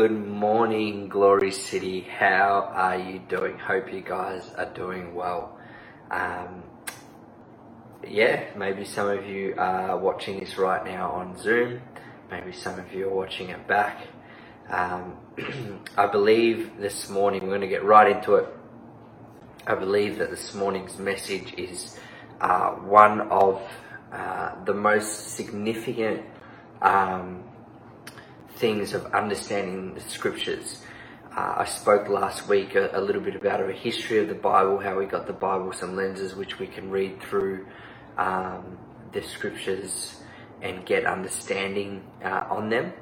good morning, Glory City. How are you doing? Hope you guys are doing well. Um, yeah, maybe some of you are watching this right now on Zoom. Maybe some of you are watching it back. Um, I believe this morning, we're going to get right into it. I believe that this morning's message is uh, one of uh, the most significant um, things of understanding the scriptures. Uh, I spoke last week a, a, little bit about a history of the Bible, how we got the Bible, some lenses which we can read through um, the scriptures and get understanding uh, on them.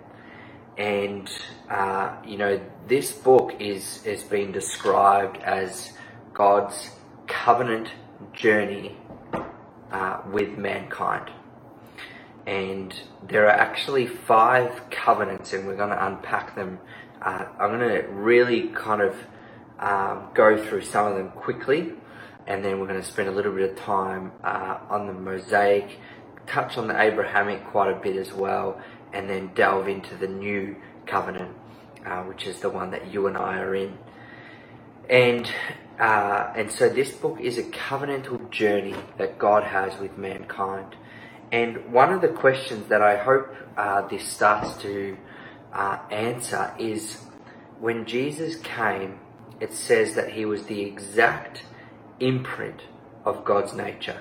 And uh, you know, this book is has been described as God's covenant journey uh, with mankind and there are actually five covenants, and we're going to unpack them. Uh, I'm going to really kind of um, go through some of them quickly, and then we're going to spend a little bit of time uh, on the Mosaic, touch on the Abrahamic quite a bit as well, and then delve into the new covenant, uh, which is the one that you and I are in. And uh, and so this book is a covenantal journey that God has with mankind. And one of the questions that I hope uh, this starts to uh, answer is when Jesus came, it says that he was the exact imprint of God's nature.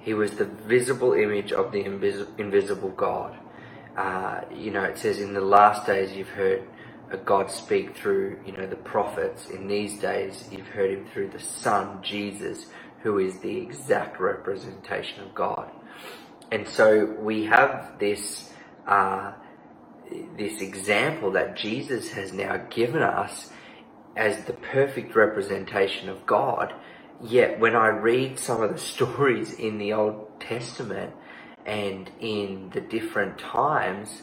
He was the visible image of the invis- invisible God. Uh, you know, it says in the last days you've heard God speak through, you know, the prophets. In these days you've heard him through the Son, Jesus, who is the exact representation of God and so we have this uh, this example that Jesus has now given us as the perfect representation of God. Yet when I read some of the stories in the Old Testament and in the different times,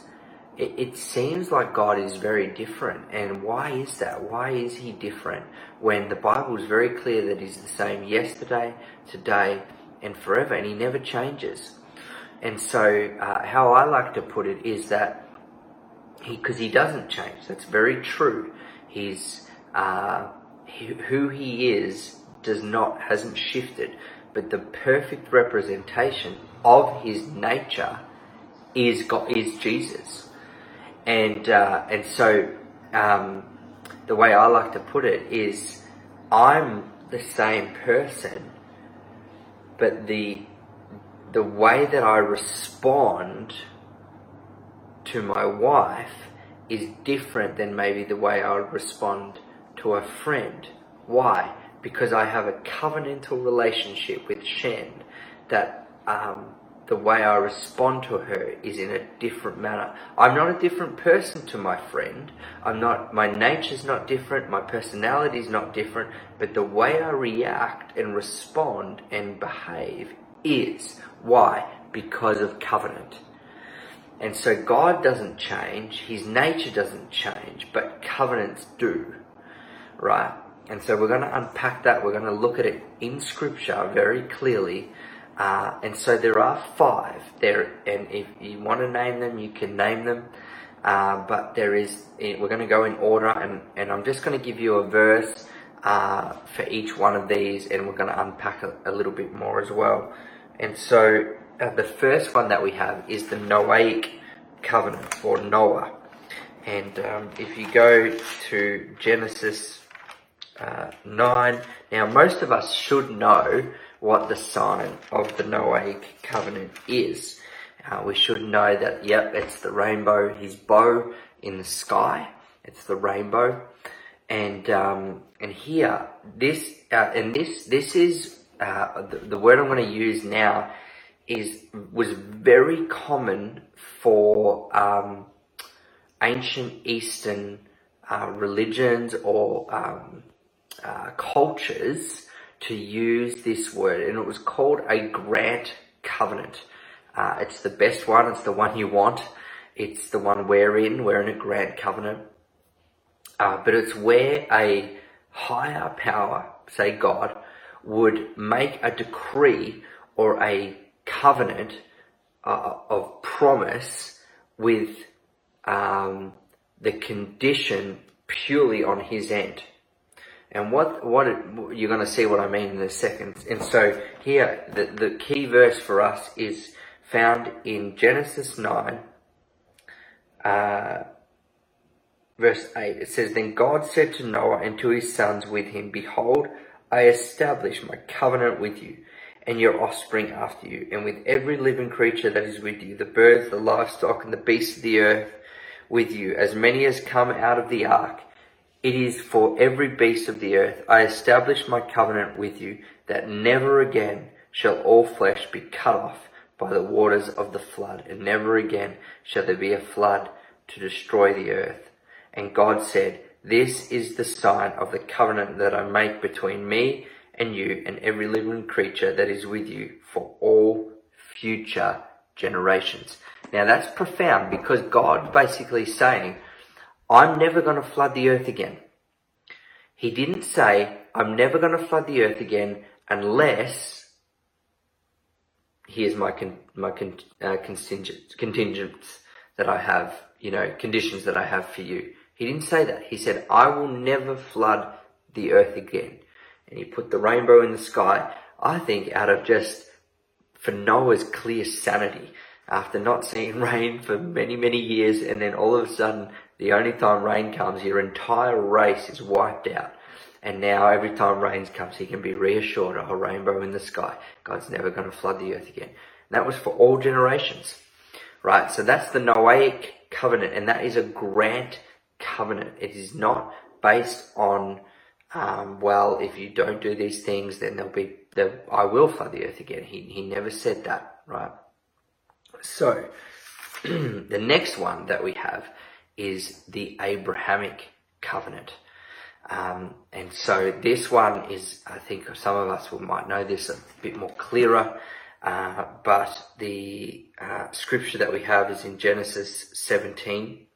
it, it, seems like God is very different. And why is that? Why is He different when the Bible is very clear that He's the same yesterday, today, and forever, and He never changes? And so, uh, how I like to put it is that he, because he doesn't change. That's very true. He's uh, he, who he is does not hasn't shifted, but the perfect representation of his nature is God, is Jesus, and uh, and so um, the way I like to put it is, I'm the same person, but the the way that I respond to my wife is different than maybe the way I would respond to a friend. Why? Because I have a covenantal relationship with Shen that um, the way I respond to her is in a different manner. I'm not a different person to my friend. I'm not, my nature's not different, my personality's not different, but the way I react and respond and behave is. Why? Because of covenant. And so God doesn't change, His nature doesn't change, but covenants do. Right? And so we're going to unpack that. We're going to look at it in Scripture very clearly. Uh, and so there are five there, and if you want to name them, you can name them. Uh, but there is, we're going to go in order, and, and I'm just going to give you a verse uh, for each one of these, and we're going to unpack a, a little bit more as well. And so uh, the first one that we have is the Noahic covenant or Noah. And um, if you go to Genesis uh, 9, now most of us should know what the sign of the Noahic covenant is. Uh, we should know that, yep, it's the rainbow, his bow in the sky. It's the rainbow. And, um, and here, this, uh, and this, this is uh, the, the, word I'm going to use now is was very common for um, ancient Eastern uh, religions or um, uh, cultures to use this word, and it was called a grant covenant. Uh, it's the best one. It's the one you want. It's the one we're in. We're in a grant covenant. Uh, but it's where a higher power, say God, would make a decree or a covenant uh, of promise with um, the condition purely on his end. And what, what it, you're going to see what I mean in a second. And so here, the, the key verse for us is found in Genesis 9, uh, verse 8. It says, Then God said to Noah and to his sons with him, Behold, I establish my covenant with you and your offspring after you, and with every living creature that is with you, the birds, the livestock, and the beasts of the earth with you, as many as come out of the ark. It is for every beast of the earth. I establish my covenant with you, that never again shall all flesh be cut off by the waters of the flood, and never again shall there be a flood to destroy the earth. And God said, This is the sign of the covenant that I make between me and you and every living creature that is with you for all future generations. Now that's profound because God basically saying, I'm never going to flood the earth again. He didn't say, I'm never going to flood the earth again unless here's my con, my con, uh, contingent, contingents that I have, you know, conditions that I have for you. He didn't say that. He said, I will never flood the earth again and he put the rainbow in the sky, I think out of just for Noah's clear sanity after not seeing rain for many, many years and then all of a sudden the only time rain comes, your entire race is wiped out. And now every time rain comes, he can be reassured of a rainbow in the sky. God's never going to flood the earth again. And that was for all generations. Right? So that's the Noahic covenant and that is a grant covenant. It is not based on um, well, if you don't do these things, then there'll be, I will flood the earth again. He, he never said that, right? So, the next one that we have is the Abrahamic covenant. Um, and so this one is, I think some of us might know this a bit more clearer, uh, but the uh, scripture that we have is in Genesis 17,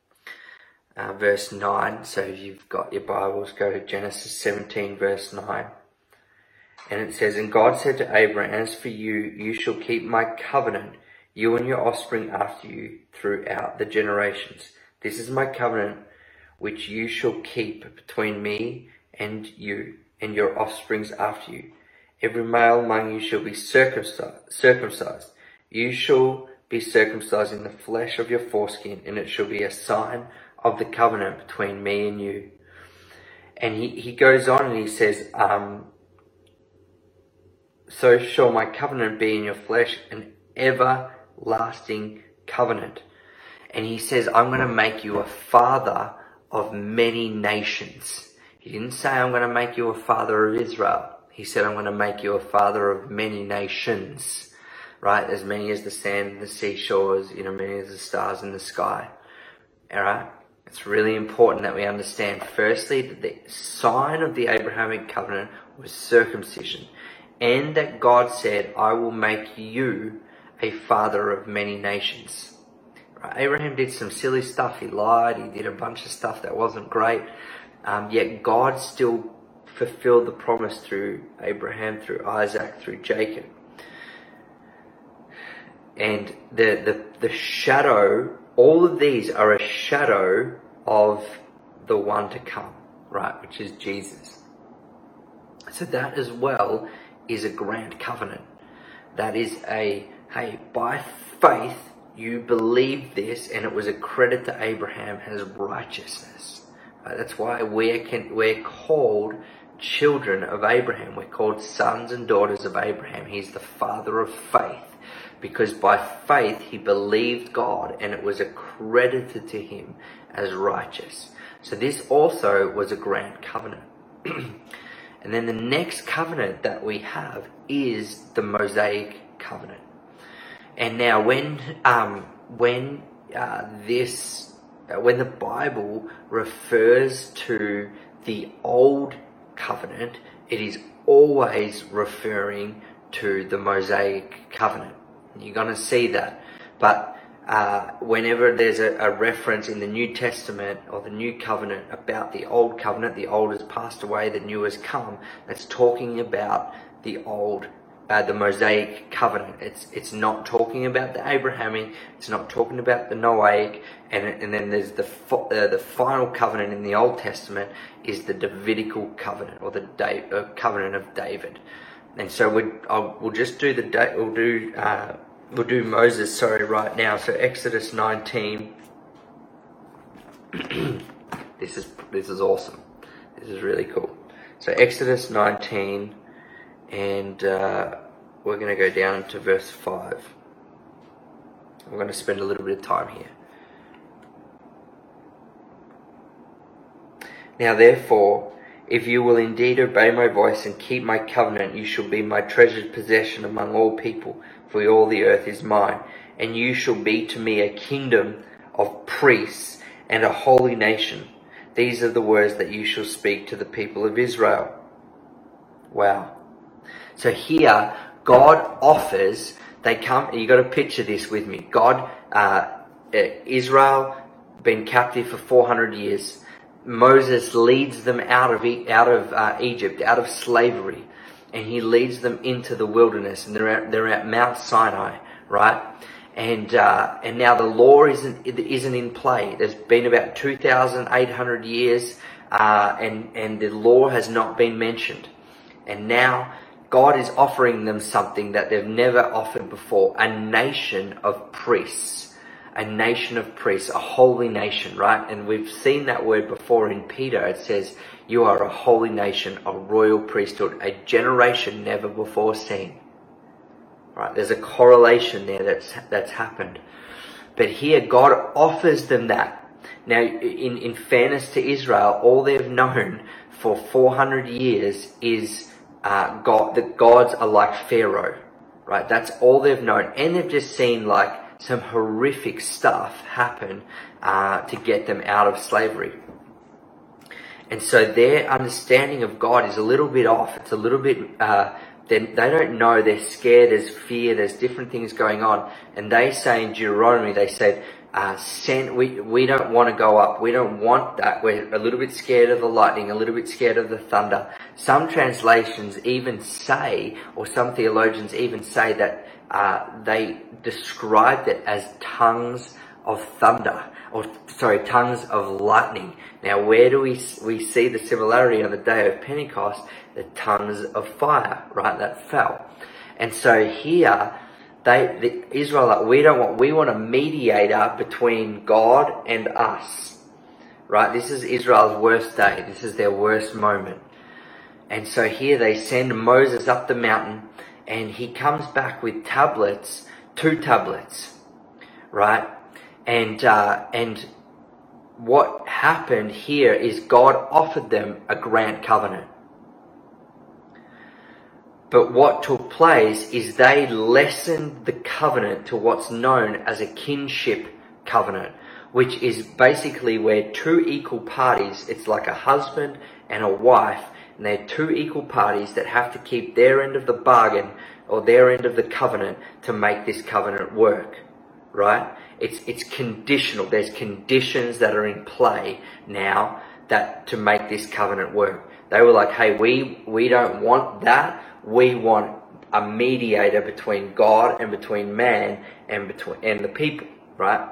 uh, verse 9. So you've got your Bibles, go to Genesis 17, verse 9. And it says, And God said to Abram, As for you, you shall keep my covenant, you and your offspring after you, throughout the generations. This is my covenant which you shall keep between me and you and your offsprings after you. Every male among you shall be circumcised. You shall be circumcised in the flesh of your foreskin, and it shall be a sign of the covenant between me and you. And he, he goes on and he says, um, So shall my covenant be in your flesh, an everlasting covenant. And he says, I'm going to make you a father of many nations. He didn't say, I'm going to make you a father of Israel. He said, I'm going to make you a father of many nations. Right? As many as the sand, and the seashores, you know, many as the stars in the sky. Alright? It's really important that we understand firstly that the sign of the Abrahamic covenant was circumcision and that God said, I will make you a father of many nations. Right? Abraham did some silly stuff. He lied. He did a bunch of stuff that wasn't great. Um, yet God still fulfilled the promise through Abraham, through Isaac, through Jacob. And the, the, the shadow all of these are a shadow of the one to come, right, which is Jesus. So that as well is a grant covenant. That is a, hey, by faith you believe this and it was a credit to Abraham as righteousness. Right? That's why we're, can, we're called children of Abraham. We're called sons and daughters of Abraham. He's the father of faith because by faith he believed God and it was accredited to him as righteous. So this also was a grant covenant. and then the next covenant that we have is the Mosaic covenant. And now when, um, when, uh, this, uh, when the Bible refers to the old covenant, it is always referring to the Mosaic covenant. You're going to see that. But uh, whenever there's a, a, reference in the New Testament or the New Covenant about the Old Covenant, the old has passed away, the new has come, that's talking about the Old uh, the Mosaic covenant. It's it's not talking about the Abrahamic. It's not talking about the Noahic. And and then there's the uh, the final covenant in the Old Testament is the Davidical covenant or the da- uh, covenant of David. And so we we'll just do the da- we'll do uh, we'll do Moses. Sorry, right now. So Exodus 19. this is this is awesome. This is really cool. So Exodus 19 and uh, we're going to go down to verse 5. I'm going to spend a little bit of time here. Now, therefore, if you will indeed obey my voice and keep my covenant, you shall be my treasured possession among all people, for all the earth is mine. And you shall be to me a kingdom of priests and a holy nation. These are the words that you shall speak to the people of Israel. Wow. So here, God offers, they come, you got to picture this with me. God, uh, uh, Israel, been captive for 400 years. Moses leads them out of, out of uh, Egypt, out of slavery, and he leads them into the wilderness, and they're at, they're at Mount Sinai, right? And uh, and now the law isn't isn't in play. There's been about 2,800 years, uh, and and the law has not been mentioned. And now God is offering them something that they've never offered before a nation of priests. A nation of priests, a holy nation, right? And we've seen that word before in Peter. It says, You are a holy nation, a royal priesthood, a generation never before seen. Right? There's a correlation there that's, that's happened. But here, God offers them that. Now, in, in fairness to Israel, all they've known for 400 years is uh, God, that gods are like Pharaoh, right? That's all they've known. And they've just seen like some horrific stuff happen uh, to get them out of slavery. And so their understanding of God is a little bit off. It's a little bit, uh, they, don't know. They're scared. There's fear. There's different things going on. And they say in Deuteronomy, they said, uh, send, we, we don't want to go up. We don't want that. We're a little bit scared of the lightning, a little bit scared of the thunder. Some translations even say, or some theologians even say that uh, they described it as tongues of thunder, or sorry, tongues of lightning. Now, where do we we see the similarity on the day of Pentecost? The tongues of fire, right? That fell, and so here they, the Israelite, we don't want, we want a mediator between God and us. Right? This is Israel's worst day. This is their worst moment. And so here they send Moses up the mountain and he comes back with tablets, two tablets. Right? And, uh, and what happened here is God offered them a grant covenant. But what took place is they lessened the covenant to what's known as a kinship covenant, which is basically where two equal parties, it's like a husband and a wife, and they're two equal parties that have to keep their end of the bargain or their end of the covenant to make this covenant work. Right? It's, it's conditional. There's conditions that are in play now that to make this covenant work. They were like, hey, we, we don't want that we want a mediator between God and between man and between and the people, right?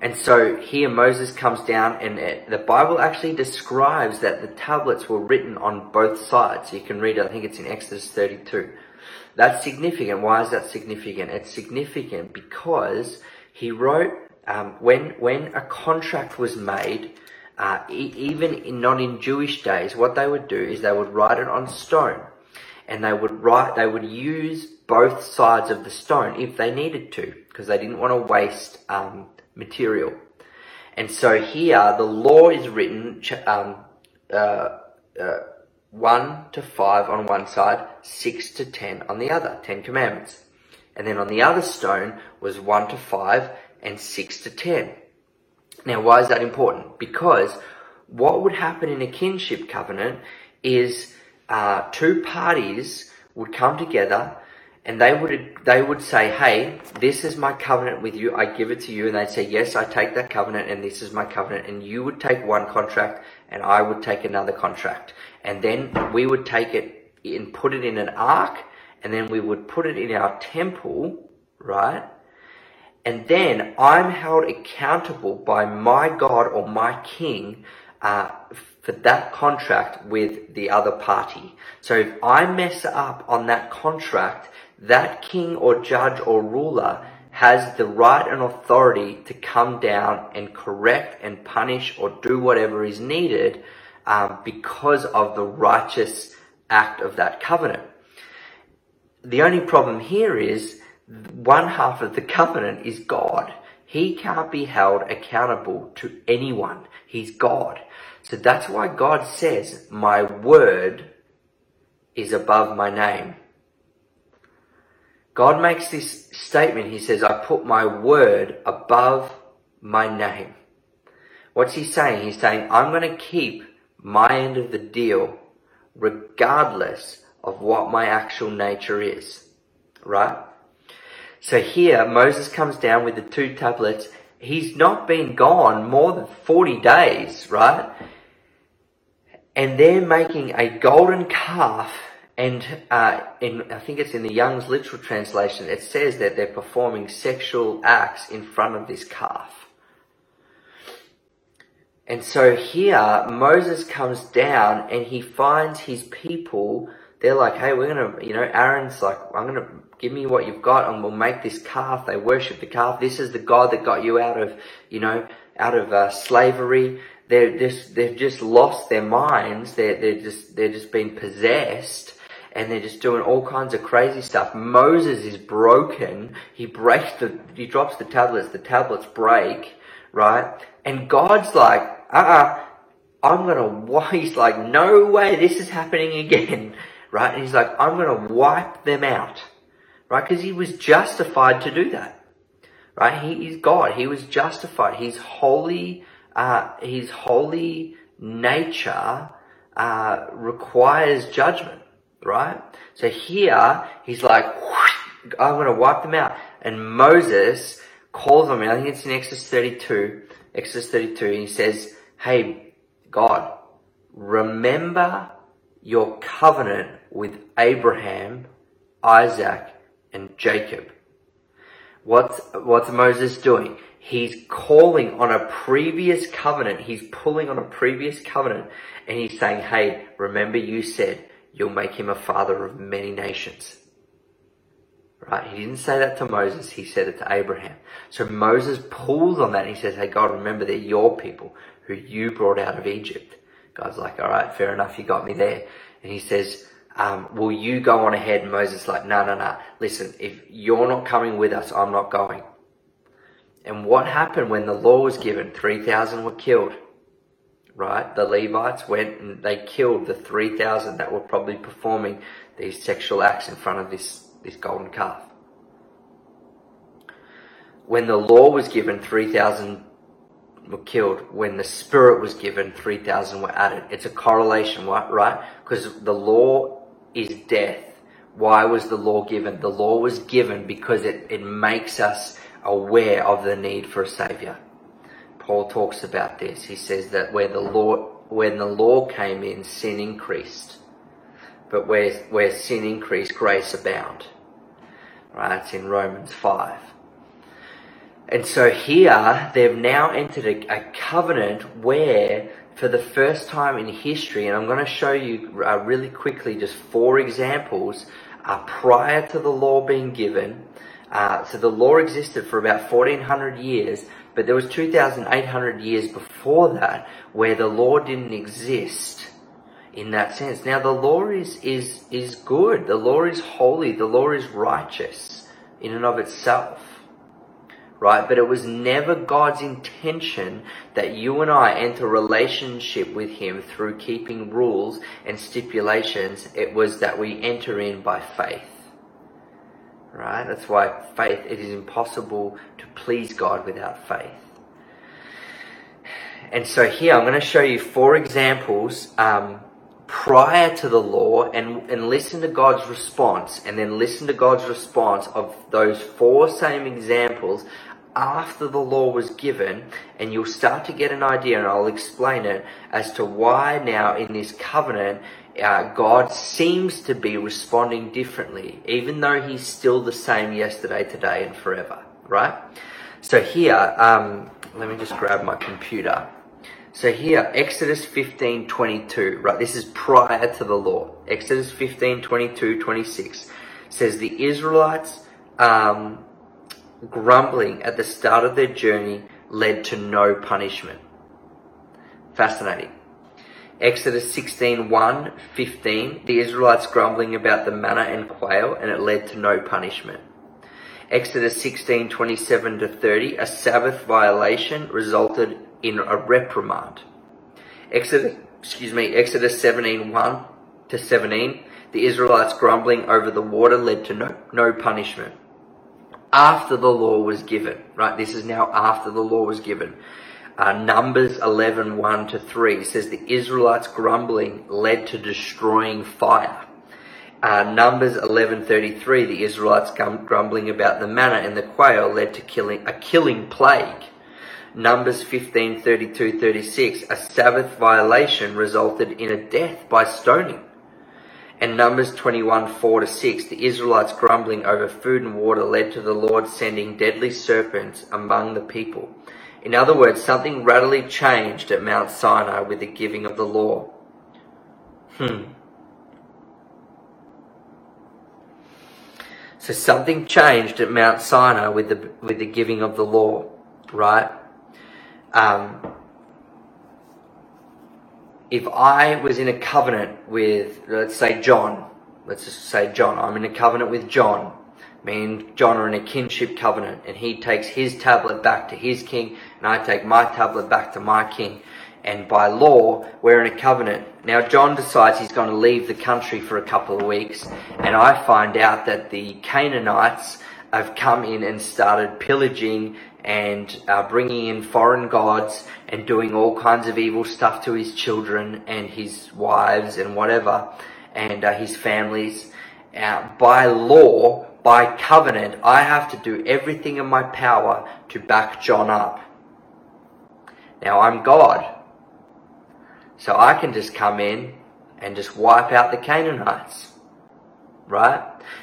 And so here Moses comes down and the Bible actually describes that the tablets were written on both sides. You can read it, I think it's in Exodus 32. That's significant. Why is that significant? It's significant because he wrote, um, when, when a contract was made, uh, e- even in, not in Jewish days, what they would do is they would write it on stone and they would write, they would use both sides of the stone if they needed to, because they didn't want to waste um, material. And so here, the law is written um, uh, uh, 1 to 5 on one side, 6 to 10 on the other, 10 commandments. And then on the other stone was 1 to 5 and 6 to 10. Now, why is that important? Because what would happen in a kinship covenant is uh, two parties would come together and they would they would say, "Hey, this is my covenant with you. I give it to you." And they'd say, "Yes, I take that covenant, and this is my covenant." And you would take one contract, and I would take another contract, and then we would take it and put it in an ark, and then we would put it in our temple, right? And then I'm held accountable by my God or my king uh, for that contract with the other party. So if I mess up on that contract, that king or judge or ruler has the right and authority to come down and correct and punish or do whatever is needed um, because of the righteous act of that covenant. The only problem here is one half of the covenant is God. He can't be held accountable to anyone. He's God. So that's why God says, my word is above my name. God makes this statement. He says, I put my word above my name. What's he saying? He's saying, I'm going to keep my end of the deal regardless of what my actual nature is. Right? So here, Moses comes down with the two tablets. He's not been gone more than 40 days, right? And they're making a golden calf and uh, in, I think it's in the Young's literal translation, it says that they're performing sexual acts in front of this calf. And so here, Moses comes down and he finds his people. They're like, hey, we're going to, you know, Aaron's like, I'm going to give me what you've got and we'll make this calf. They worship the calf. This is the God that got you out of, you know, out of uh, slavery. They're just, they've just lost their minds. They're, they're just, they're just been possessed and they're just doing all kinds of crazy stuff. Moses is broken. He breaks the, he drops the tablets, the tablets break, right? And God's like, uh-uh, I'm gonna, he's like, no way this is happening again, right? And he's like, I'm gonna wipe them out, right? Because he was justified to do that, right? He is God. He was justified. His holy, uh, his holy nature, uh, requires judgment right? So here, he's like, I'm going to wipe them out. And Moses calls on me. I think it's in Exodus 32, Exodus 32, and he says, Hey, God, remember your covenant with Abraham, Isaac, and Jacob. What's, what's Moses doing? He's calling on a previous covenant. He's pulling on a previous covenant and he's saying, Hey, remember you said you'll make him a father of many nations. Right? He didn't say that to Moses, he said it to Abraham. So Moses pulls on that and he says, Hey God, remember they're your people who you brought out of Egypt. God's like, Alright, fair enough, you got me there. And he says, um, will you go on ahead? And Moses like, no, no, no. Listen, if you're not coming with us, I'm not going. And what happened when the law was given? 3,000 were killed right? The Levites went and they killed the 3,000 that were probably performing these sexual acts in front of this, this golden calf. When the law was given, 3,000 were killed. When the Spirit was given, 3,000 were added. It's a correlation, right? Because the law is death. Why was the law given? The law was given because it, it makes us aware of the need for a Savior. Paul talks about this. He says that where the law, when the law came in, sin increased. But where, where sin increased, grace abound. Right? It's in Romans 5. And so here, they've now entered a, a covenant where, for the first time in history, and I'm going to show you uh, really quickly just four examples, uh, prior to the law being given, uh, so the law existed for about 1400 years, but there was 2,800 years before that where the law didn't exist in that sense. Now the law is, is, is good. The law is holy. The law is righteous in and of itself. Right? But it was never God's intention that you and I enter relationship with Him through keeping rules and stipulations. It was that we enter in by faith right? That's why faith, it is impossible to please God without faith. And so here I'm going to show you four examples um, prior to the law and, and listen to God's response and then listen to God's response of those four same examples after the law was given and you'll start to get an idea and I'll explain it as to why now in this covenant uh, God seems to be responding differently, even though He's still the same yesterday, today, and forever, right? So here, um, let me just grab my computer. So here, Exodus 15, 22, right? This is prior to the law. Exodus 15, 22, 26 says the Israelites um, grumbling at the start of their journey led to no punishment. Fascinating. Exodus 16, 1, 15, the Israelites grumbling about the manna and quail and it led to no punishment. Exodus 16, 27 to 30, a Sabbath violation resulted in a reprimand. Exodus, excuse me, Exodus 17, 1 to 17, the Israelites grumbling over the water led to no, no punishment. After the law was given, right? This is now after the law was given. Uh, Numbers 11, 1 to 3 says the Israelites grumbling led to destroying fire. Uh, Numbers 11:33, the Israelites grumbling about the manna and the quail led to killing a killing plague. Numbers 15:32, 36, a Sabbath violation resulted in a death by stoning. And Numbers 21, 4 to 6, the Israelites grumbling over food and water led to the Lord sending deadly serpents among the people. In other words, something radically changed at Mount Sinai with the giving of the law. Hmm. So something changed at Mount Sinai with the with the giving of the law, right? Um, if I was in a covenant with, let's say John, let's just say John, I'm in a covenant with John. Me and John are in a kinship covenant, and he takes his tablet back to his king, and I take my tablet back to my king. And by law, we're in a covenant. Now, John decides he's going to leave the country for a couple of weeks, and I find out that the Canaanites have come in and started pillaging and uh, bringing in foreign gods and doing all kinds of evil stuff to his children and his wives and whatever, and uh, his families. Uh, by law, by covenant, I have to do everything in my power to back John up. Now I'm God. So I can just come in and just wipe out the Canaanites. Right?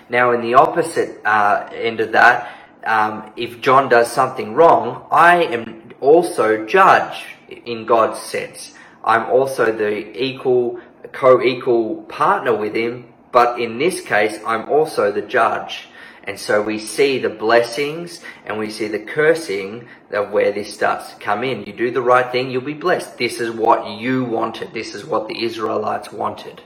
Now in the opposite uh, end of that, um, if John does something wrong, I am also judge in God's sense. I'm also the equal, co-equal partner with him, but in this case, I'm also the judge. And so we see the blessings and we see the cursing of where this starts to come in. You do the right thing, you'll be blessed. This is what you wanted. This is what the Israelites wanted.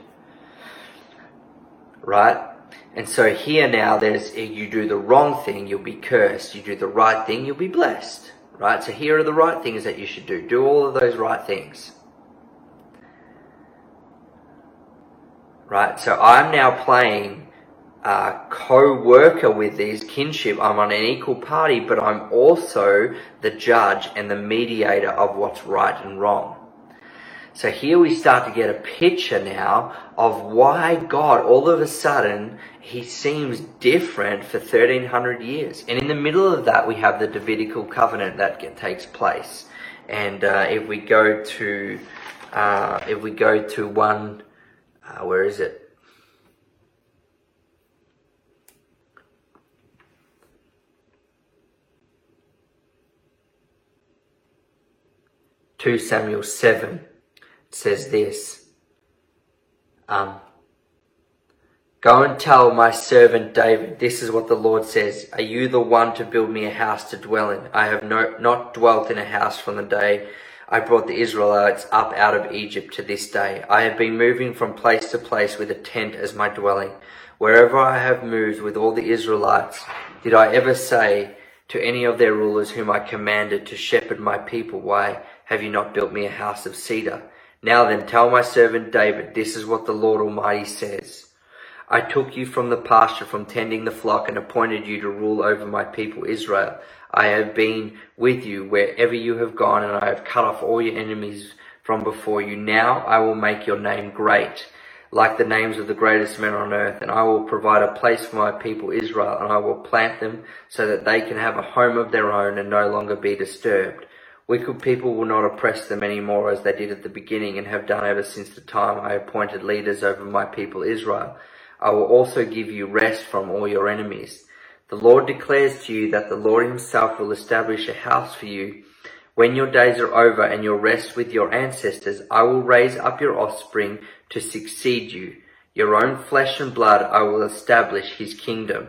Right? And so here now there's, you do the wrong thing, you'll be cursed. You do the right thing, you'll be blessed. Right? So here are the right things that you should do. Do all of those right things. Right? So I'm now playing uh, co-worker with these kinship. I'm on an equal party, but I'm also the judge and the mediator of what's right and wrong. So here we start to get a picture now of why God, all of a sudden, he seems different for 1300 years. And in the middle of that, we have the Davidical covenant that takes place. And uh, if we go to, uh, if we go to one, uh, where is it? 2 Samuel 7 says this um, Go and tell my servant David, this is what the Lord says. Are you the one to build me a house to dwell in? I have no, not dwelt in a house from the day I brought the Israelites up out of Egypt to this day. I have been moving from place to place with a tent as my dwelling. Wherever I have moved with all the Israelites, did I ever say to any of their rulers whom I commanded to shepherd my people, why have you not built me a house of cedar? Now then, tell my servant David, this is what the Lord Almighty says. I took you from the pasture, from tending the flock, and appointed you to rule over my people Israel. I have been with you wherever you have gone, and I have cut off all your enemies from before you. Now I will make your name great, like the names of the greatest men on earth, and I will provide a place for my people Israel, and I will plant them so that they can have a home of their own and no longer be disturbed. Wicked people will not oppress them any more as they did at the beginning and have done ever since the time I appointed leaders over my people Israel. I will also give you rest from all your enemies. The Lord declares to you that the Lord himself will establish a house for you. When your days are over and your rest with your ancestors, I will raise up your offspring to succeed you. Your own flesh and blood I will establish his kingdom.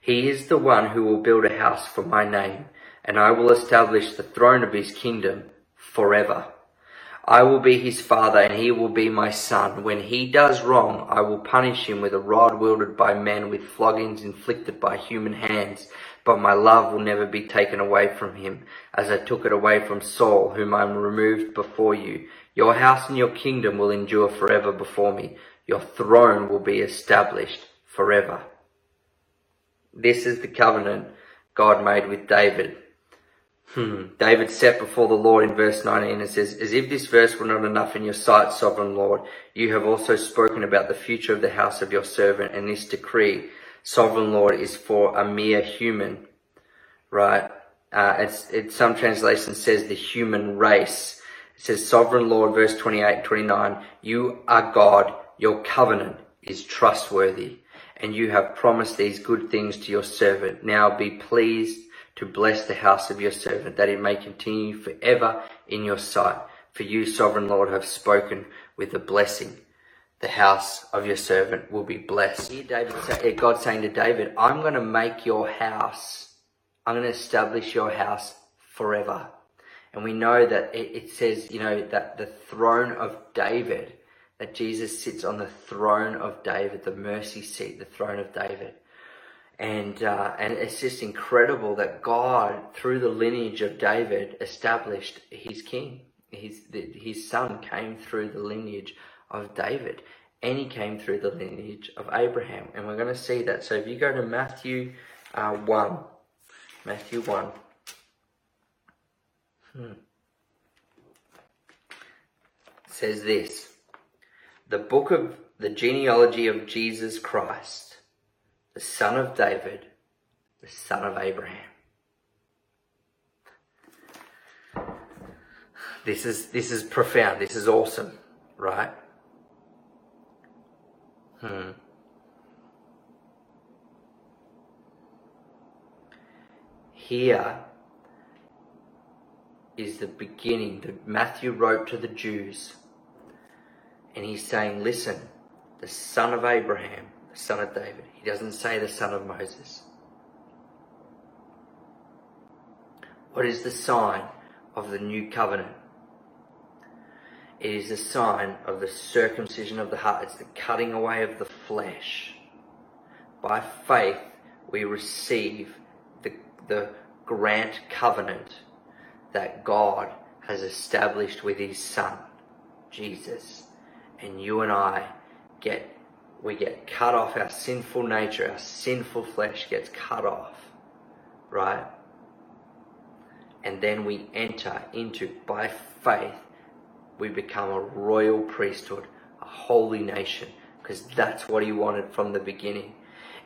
He is the one who will build a house for my name and I will establish the throne of his kingdom forever. I will be his father and he will be my son. When he does wrong, I will punish him with a rod wielded by men with floggings inflicted by human hands. But my love will never be taken away from him, as I took it away from Saul, whom I removed before you. Your house and your kingdom will endure forever before me. Your throne will be established forever. This is the covenant God made with David Hmm. David set before the Lord in verse 19 and says, As if this verse were not enough in your sight, sovereign Lord, you have also spoken about the future of the house of your servant, and this decree, sovereign Lord, is for a mere human. Right? Uh, it's, it, some translation says the human race. It says, Sovereign Lord, verse 28, 29, you are God, your covenant is trustworthy, and you have promised these good things to your servant. Now be pleased to bless the house of your servant, that it may continue forever in your sight. For you, sovereign Lord, have spoken with a blessing. The house of your servant will be blessed. David, eh, God saying to David, I'm going to make your house, I'm going to establish your house forever. And we know that it says, you know, that the throne of David, that Jesus sits on the throne of David, the mercy seat, the throne of David and uh, and it's just incredible that God, through the lineage of David, established his king. His his son came through the lineage of David, and he came through the lineage of Abraham. And we're going to see that. So if you go to Matthew uh, one, Matthew one. Hmm. says this the book of the genealogy of Jesus Christ the son of David, the son of Abraham. This is this is profound. This is awesome, right? Hmm. Here is the beginning that Matthew wrote to the Jews. And he's saying, listen, the son of Abraham, the son of David, he doesn't say the son of Moses. What is the sign of the new covenant? It is the sign of the circumcision of the heart. It's the cutting away of the flesh. By faith, we receive the, the grant covenant that God has established with his son, Jesus. And you and I get we get cut off, our sinful nature, our sinful flesh gets cut off, right? And then we enter into, by faith, we become a royal priesthood, a holy nation, because that's what he wanted from the beginning.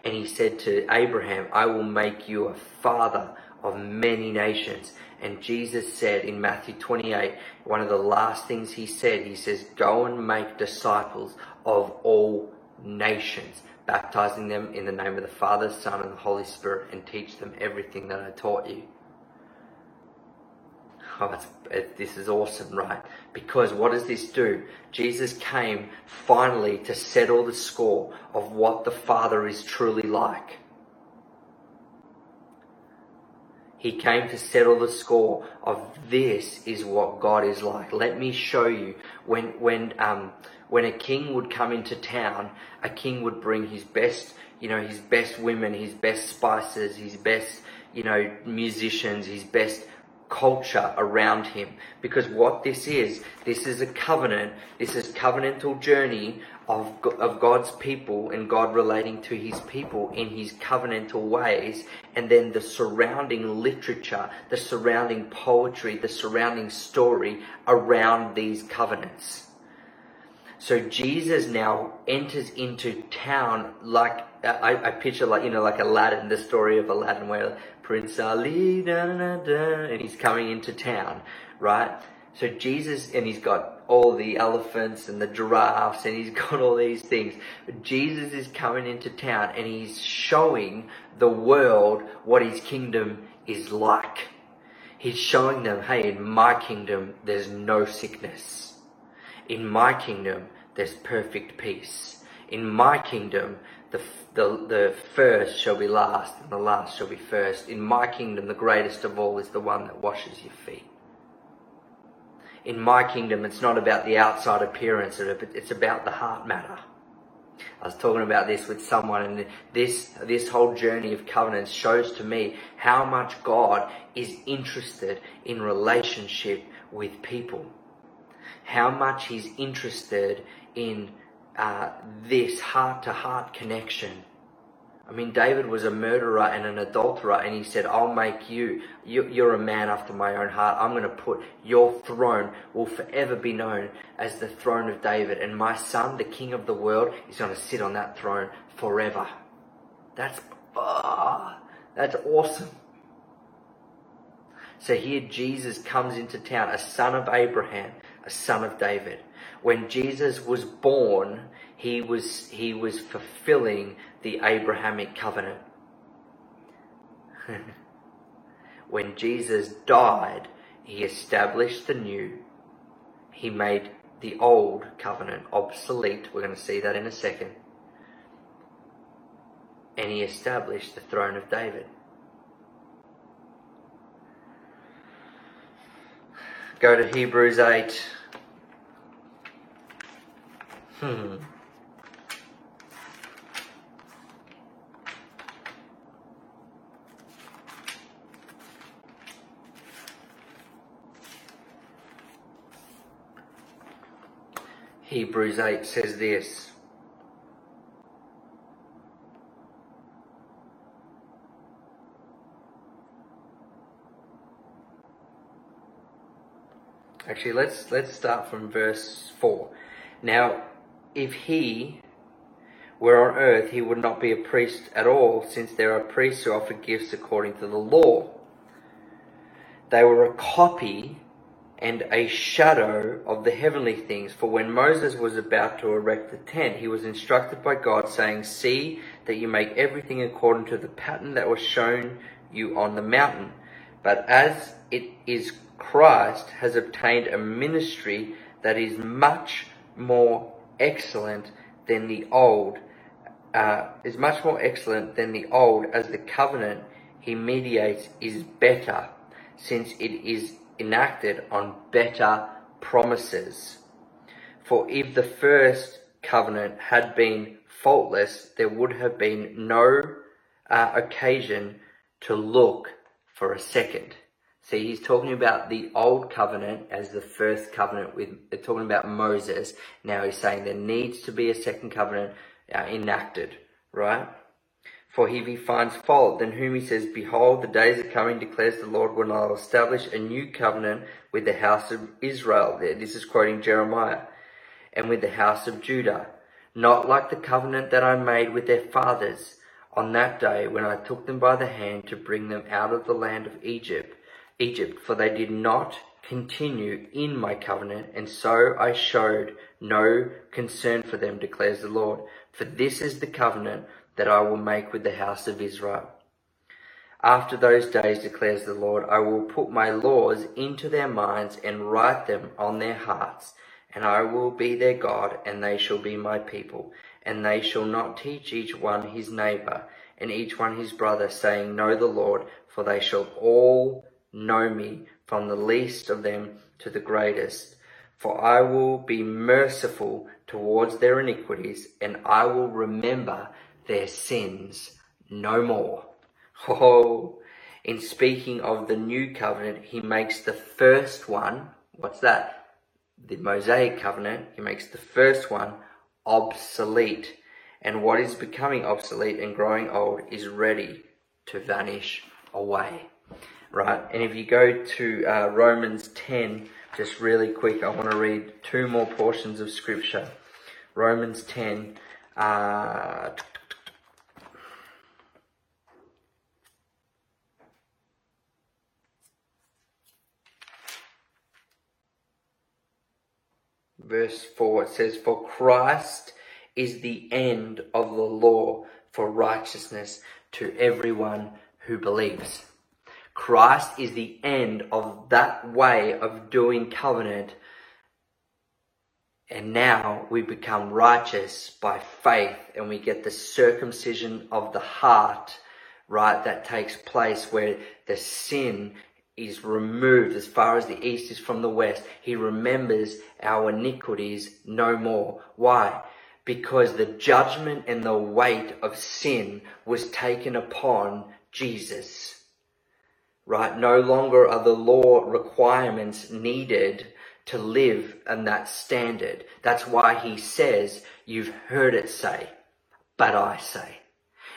And he said to Abraham, I will make you a father of many nations. And Jesus said in Matthew 28, one of the last things he said, he says, Go and make disciples of all nations, baptizing them in the name of the Father, Son, and the Holy Spirit, and teach them everything that I taught you. Oh, it, this is awesome, right? Because what does this do? Jesus came finally to settle the score of what the Father is truly like. He came to settle the score of this is what God is like. Let me show you. When when um when a king would come into town, a king would bring his best, you know, his best women, his best spices, his best, you know, musicians, his best culture around him. Because what this is, this is a covenant, this is covenantal journey of, of God's people and God relating to his people in his covenantal ways, and then the surrounding literature, the surrounding poetry, the surrounding story around these covenants. So Jesus now enters into town like I, I picture like you know like Aladdin, the story of Aladdin where Prince Ali da, da, da, and he's coming into town, right? So Jesus and he's got all the elephants and the giraffes and he's got all these things. But Jesus is coming into town and he's showing the world what his kingdom is like. He's showing them, hey, in my kingdom, there's no sickness. In my kingdom, there's perfect peace. In my kingdom, the, the, the first shall be last and the last shall be first. In my kingdom, the greatest of all is the one that washes your feet. In my kingdom, it's not about the outside appearance, it's about the heart matter. I was talking about this with someone and this, this whole journey of covenants shows to me how much God is interested in relationship with people. How much He's interested in uh, this heart to heart connection I mean, David was a murderer and an adulterer, and he said, I'll make you, you are a man after my own heart. I'm going to put your throne will forever be known as the throne of David, and my son, the king of the world, is going to sit on that throne forever. That's, oh, that's awesome. So here Jesus comes into town, a son of Abraham, a son of David. When Jesus was born, he was, he was fulfilling the Abrahamic covenant. when Jesus died, he established the new. He made the old covenant obsolete. We're going to see that in a second. And he established the throne of David. Go to Hebrews 8. Hmm. Hebrews 8 says this. Actually, let's let's start from verse 4. Now, if he were on earth, he would not be a priest at all, since there are priests who offer gifts according to the law. They were a copy and a shadow of the heavenly things. For when Moses was about to erect the tent, he was instructed by God, saying, See that you make everything according to the pattern that was shown you on the mountain. But as it is Christ has obtained a ministry that is much more excellent than the old, uh, is much more excellent than the old, as the covenant he mediates is better, since it is enacted on better promises. For if the first covenant had been faultless, there would have been no uh, occasion to look for a second. See, he's talking about the old covenant as the first covenant with, talking about Moses. Now he's saying there needs to be a second covenant uh, enacted, right? For if he finds fault, then whom he says, Behold, the days are coming, declares the Lord, when I will establish a new covenant with the house of Israel. There, this is quoting Jeremiah. And with the house of Judah. Not like the covenant that I made with their fathers on that day when I took them by the hand to bring them out of the land of Egypt. Egypt, for they did not continue in my covenant, and so I showed no concern for them, declares the Lord. For this is the covenant that I will make with the house of Israel. After those days, declares the Lord, I will put my laws into their minds and write them on their hearts, and I will be their God, and they shall be my people. And they shall not teach each one his neighbor, and each one his brother, saying, Know the Lord, for they shall all know me, from the least of them to the greatest. For I will be merciful towards their iniquities, and I will remember their sins no more. Oh, in speaking of the new covenant, he makes the first one, what's that? The Mosaic covenant, he makes the first one obsolete. And what is becoming obsolete and growing old is ready to vanish away. Right? And if you go to uh, Romans 10, just really quick, I want to read two more portions of scripture. Romans 10. Uh, verse 4 it says, For Christ is the end of the law for righteousness to everyone who believes. Christ is the end of that way of doing covenant. And now we become righteous by faith and we get the circumcision of the heart, right? That takes place where the sin is removed as far as the east is from the west. He remembers our iniquities no more. Why? Because the judgment and the weight of sin was taken upon Jesus. Right? No longer are the law requirements needed to live in that standard. That's why he says, you've heard it say, but I say.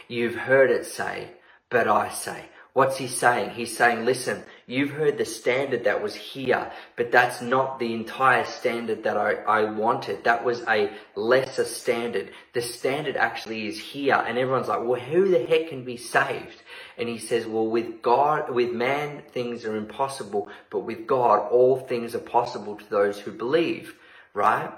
You've heard it say, but I say. What's he saying? He's saying, listen, you've heard the standard that was here, but that's not the entire standard that I, I wanted. That was a lesser standard. The standard actually is here. And everyone's like, well, who the heck can be saved? And he says, well, with God, with man, things are impossible, but with God, all things are possible to those who believe, right?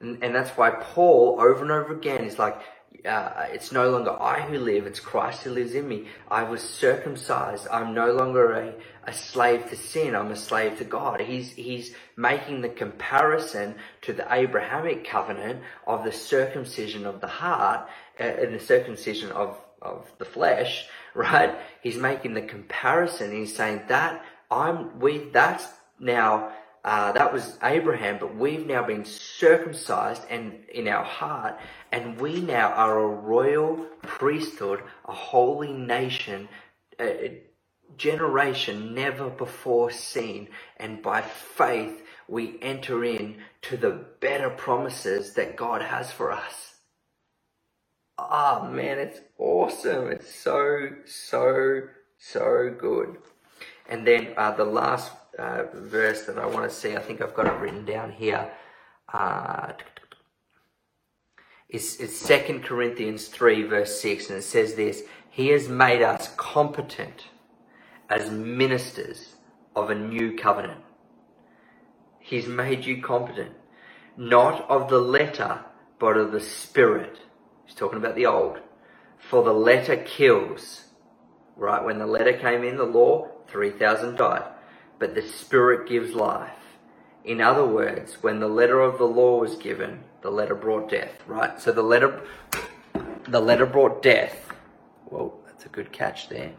And, and that's why Paul over and over again is like, uh, it's no longer I who live, it's Christ who lives in me. I was circumcised. I'm no longer a, a slave to sin. I'm a slave to God. He's, he's making the comparison to the Abrahamic covenant of the circumcision of the heart uh, and the circumcision of, of the flesh, right? He's making the comparison. He's saying that I'm, we, that's now uh, that was Abraham, but we've now been circumcised and in our heart, and we now are a royal priesthood, a holy nation, a generation never before seen, and by faith we enter in to the better promises that God has for us. Ah, oh, man, it's awesome. It's so, so, so good. And then uh, the last uh, verse that I want to see, I think I've got it written down here. Uh, it's, it's 2 Corinthians 3, verse 6, and it says this He has made us competent as ministers of a new covenant. He's made you competent, not of the letter, but of the spirit. He's talking about the old. For the letter kills. Right? When the letter came in, the law, 3,000 died but the Spirit gives life. In other words, when the letter of the law was given, the letter brought death, right? So the letter, the letter brought death. Well, that's a good catch there.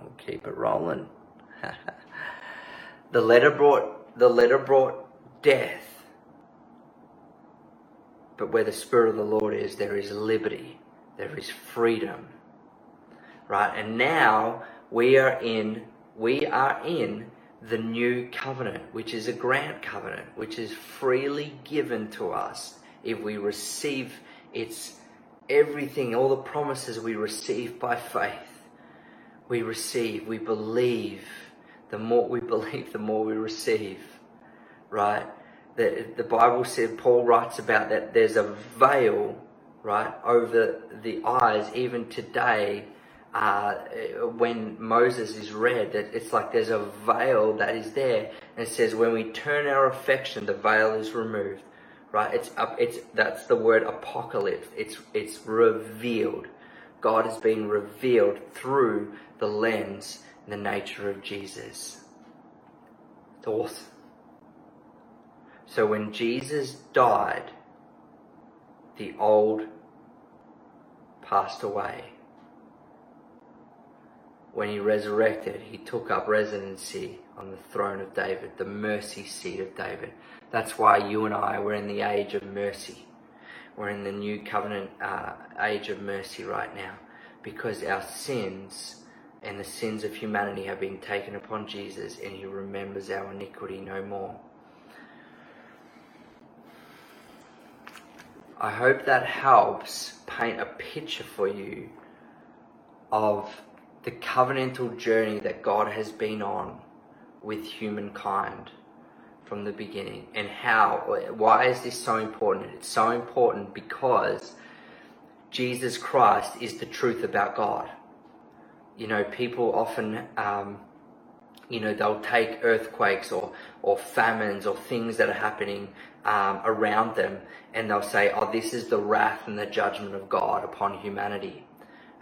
We'll keep it rolling. the letter brought, the letter brought death. But where the Spirit of the Lord is, there is liberty. There is freedom. Right? And now we are in we are in the new covenant, which is a grant covenant, which is freely given to us if we receive its everything, all the promises we receive by faith. We receive, we believe. The more we believe, the more we receive. Right? The, the Bible said, Paul writes about that there's a veil, right, over the eyes, even today, uh, when Moses is read, that it's like there's a veil that is there, and it says when we turn our affection, the veil is removed. Right? It's up. It's that's the word apocalypse. It's it's revealed. God has been revealed through the lens and the nature of Jesus. It's awesome. So when Jesus died, the old passed away when he resurrected, he took up residency on the throne of David, the mercy seat of David. That's why you and I, we're in the age of mercy. We're in the new covenant uh, age of mercy right now because our sins and the sins of humanity have been taken upon Jesus and he remembers our iniquity no more. I hope that helps paint a picture for you of the covenantal journey that God has been on with humankind from the beginning. And how? Why is this so important? It's so important because Jesus Christ is the truth about God. You know, people often, um, you know, they'll take earthquakes or, or famines or things that are happening um, around them and they'll say, oh, this is the wrath and the judgment of God upon humanity.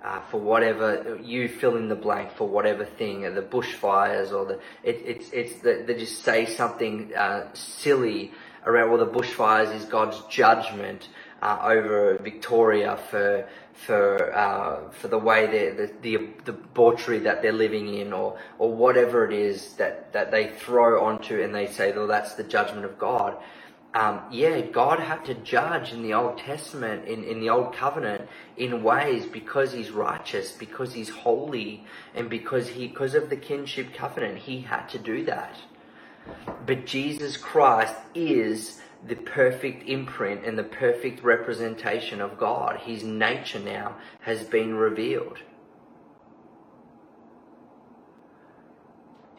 Uh, for whatever you fill in the blank for whatever thing, the bushfires or the it, it's it's the, they just say something uh, silly around well the bushfires is God's judgment uh, over Victoria for for uh, for the way they the, the the debauchery that they're living in or or whatever it is that that they throw onto and they say well that's the judgment of God um, yeah, God had to judge in the Old Testament, in, in the Old Covenant, in ways because He's righteous, because He's holy, and because He, because of the kinship covenant, He had to do that. But Jesus Christ is the perfect imprint and the perfect representation of God. His nature now has been revealed.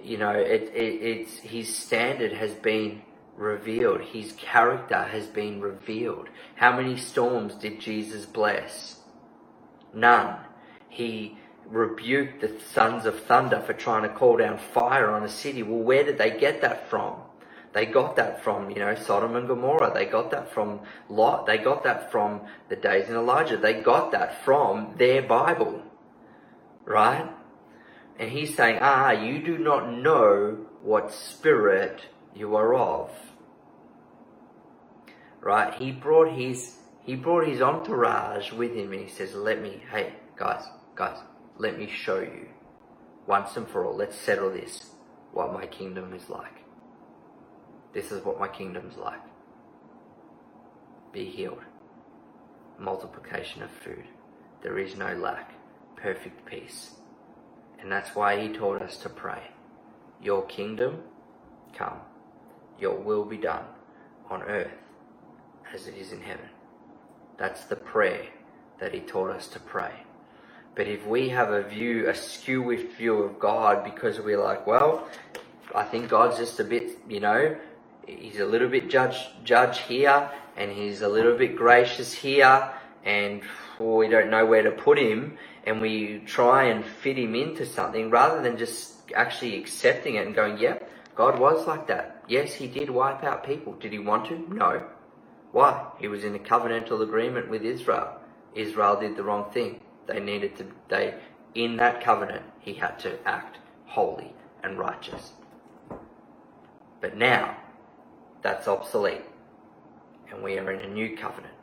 You know, it, it, it's His standard has been revealed. His character has been revealed. How many storms did Jesus bless? None. He rebuked the sons of thunder for trying to call down fire on a city. Well, where did they get that from? They got that from, you know, Sodom and Gomorrah. They got that from Lot. They got that from the days in Elijah. They got that from their Bible. Right? And he's saying, ah, you do not know what spirit you are of right? He brought his he brought his entourage with him and he says, Let me, hey, guys, guys, let me show you once and for all. Let's settle this what my kingdom is like. This is what my kingdom's like. Be healed. Multiplication of food. There is no lack. Perfect peace. And that's why he taught us to pray. Your kingdom come. Your will be done on earth as it is in heaven. That's the prayer that he taught us to pray. But if we have a view, a skew view of God because we're like, well, I think God's just a bit, you know, he's a little bit judge judge here and he's a little bit gracious here and well, we don't know where to put him and we try and fit him into something rather than just actually accepting it and going, yep, yeah, God was like that. Yes, he did wipe out people. Did he want to? No. Why? He was in a covenantal agreement with Israel. Israel did the wrong thing. They needed to, they, in that covenant, he had to act holy and righteous. But now, that's obsolete. And we are in a new covenant.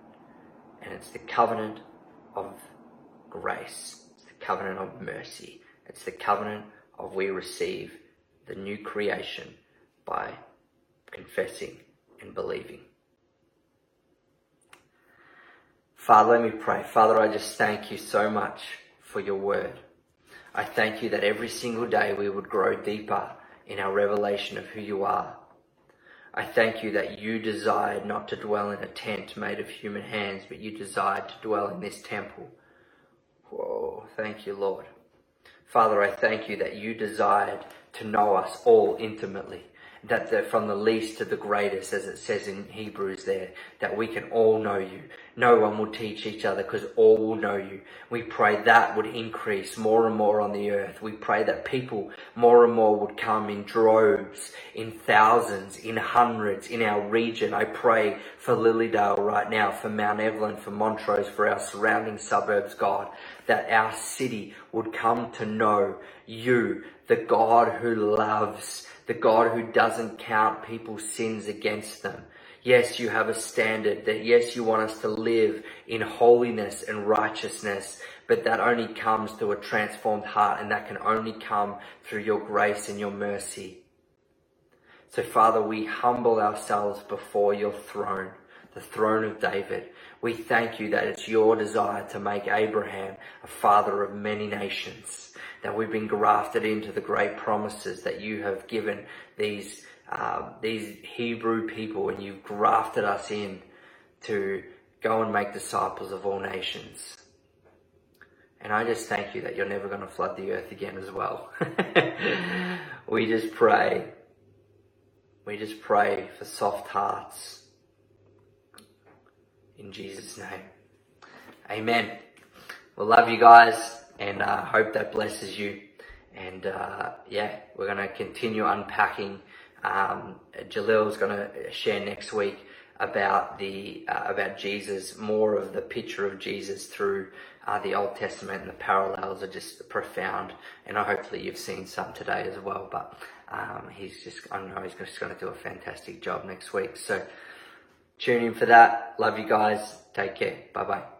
And it's the covenant of grace. It's the covenant of mercy. It's the covenant of we receive the new creation by confessing and believing. Father, let me pray. Father, I just thank you so much for your word. I thank you that every single day we would grow deeper in our revelation of who you are. I thank you that you desired not to dwell in a tent made of human hands, but you desired to dwell in this temple. Whoa, thank you, Lord. Father, I thank you that you desired to know us all intimately that the, from the least to the greatest, as it says in Hebrews there, that we can all know you. No one will teach each other because all will know you. We pray that would increase more and more on the earth. We pray that people more and more would come in droves, in thousands, in hundreds in our region. I pray for Lilydale right now, for Mount Evelyn, for Montrose, for our surrounding suburbs, God, that our city would come to know you, the God who loves the God who doesn't count people's sins against them. Yes, you have a standard that yes, you want us to live in holiness and righteousness, but that only comes through a transformed heart and that can only come through your grace and your mercy. So Father, we humble ourselves before your throne, the throne of David. We thank you that it's your desire to make Abraham a father of many nations that we've been grafted into the great promises that you have given these uh, these Hebrew people, and you've grafted us in to go and make disciples of all nations. And I just thank you that you're never going to flood the earth again as well. we just pray We just pray for soft hearts. In Jesus' name. Amen. We love you guys and uh, hope that blesses you. And uh, yeah, we're going to continue unpacking. Um, Jalil's going to share next week about the uh, about Jesus, more of the picture of Jesus through uh, the Old Testament, and the parallels are just profound. And hopefully you've seen some today as well. But um, he's just I know he's just going to do a fantastic job next week. So tune in for that. Love you guys. Take care. Bye bye.